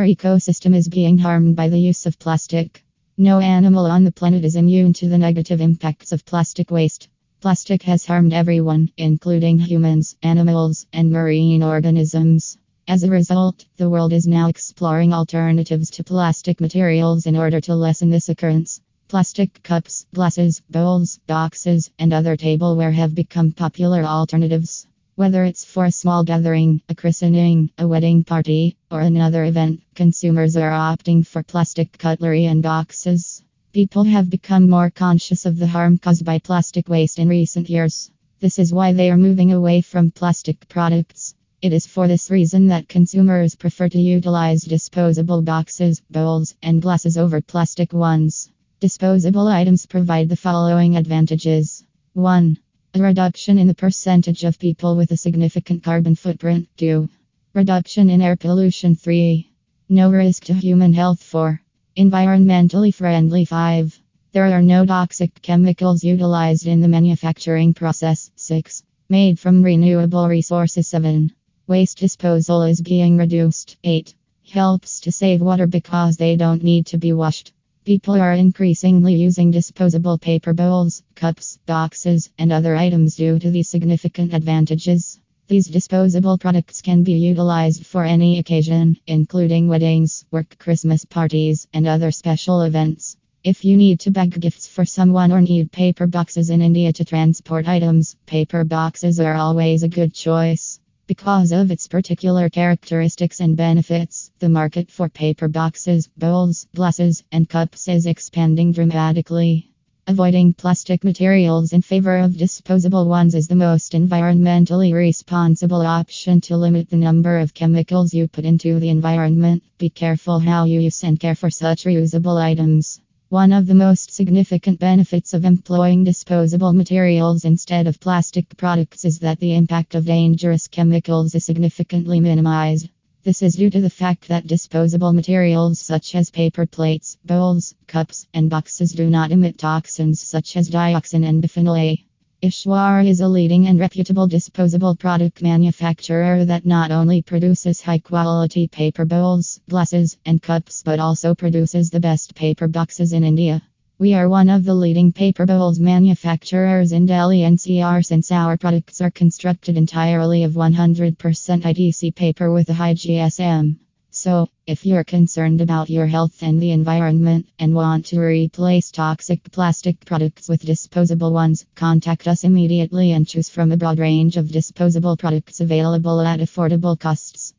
Our ecosystem is being harmed by the use of plastic. No animal on the planet is immune to the negative impacts of plastic waste. Plastic has harmed everyone, including humans, animals, and marine organisms. As a result, the world is now exploring alternatives to plastic materials in order to lessen this occurrence. Plastic cups, glasses, bowls, boxes, and other tableware have become popular alternatives. Whether it's for a small gathering, a christening, a wedding party, or another event, consumers are opting for plastic cutlery and boxes. People have become more conscious of the harm caused by plastic waste in recent years. This is why they are moving away from plastic products. It is for this reason that consumers prefer to utilize disposable boxes, bowls, and glasses over plastic ones. Disposable items provide the following advantages 1. A reduction in the percentage of people with a significant carbon footprint. 2. Reduction in air pollution. 3. No risk to human health. 4. Environmentally friendly. 5. There are no toxic chemicals utilized in the manufacturing process. 6. Made from renewable resources. 7. Waste disposal is being reduced. 8. Helps to save water because they don't need to be washed. People are increasingly using disposable paper bowls, cups, boxes, and other items due to these significant advantages. These disposable products can be utilized for any occasion, including weddings, work, Christmas parties, and other special events. If you need to bag gifts for someone or need paper boxes in India to transport items, paper boxes are always a good choice. Because of its particular characteristics and benefits, the market for paper boxes, bowls, glasses, and cups is expanding dramatically. Avoiding plastic materials in favor of disposable ones is the most environmentally responsible option to limit the number of chemicals you put into the environment. Be careful how you use and care for such reusable items. One of the most significant benefits of employing disposable materials instead of plastic products is that the impact of dangerous chemicals is significantly minimized. This is due to the fact that disposable materials such as paper plates, bowls, cups, and boxes do not emit toxins such as dioxin and bisphenol A. Ishwara is a leading and reputable disposable product manufacturer that not only produces high quality paper bowls, glasses, and cups but also produces the best paper boxes in India. We are one of the leading paper bowls manufacturers in Delhi NCR since our products are constructed entirely of 100% ITC paper with a high GSM. So, if you're concerned about your health and the environment and want to replace toxic plastic products with disposable ones, contact us immediately and choose from a broad range of disposable products available at affordable costs.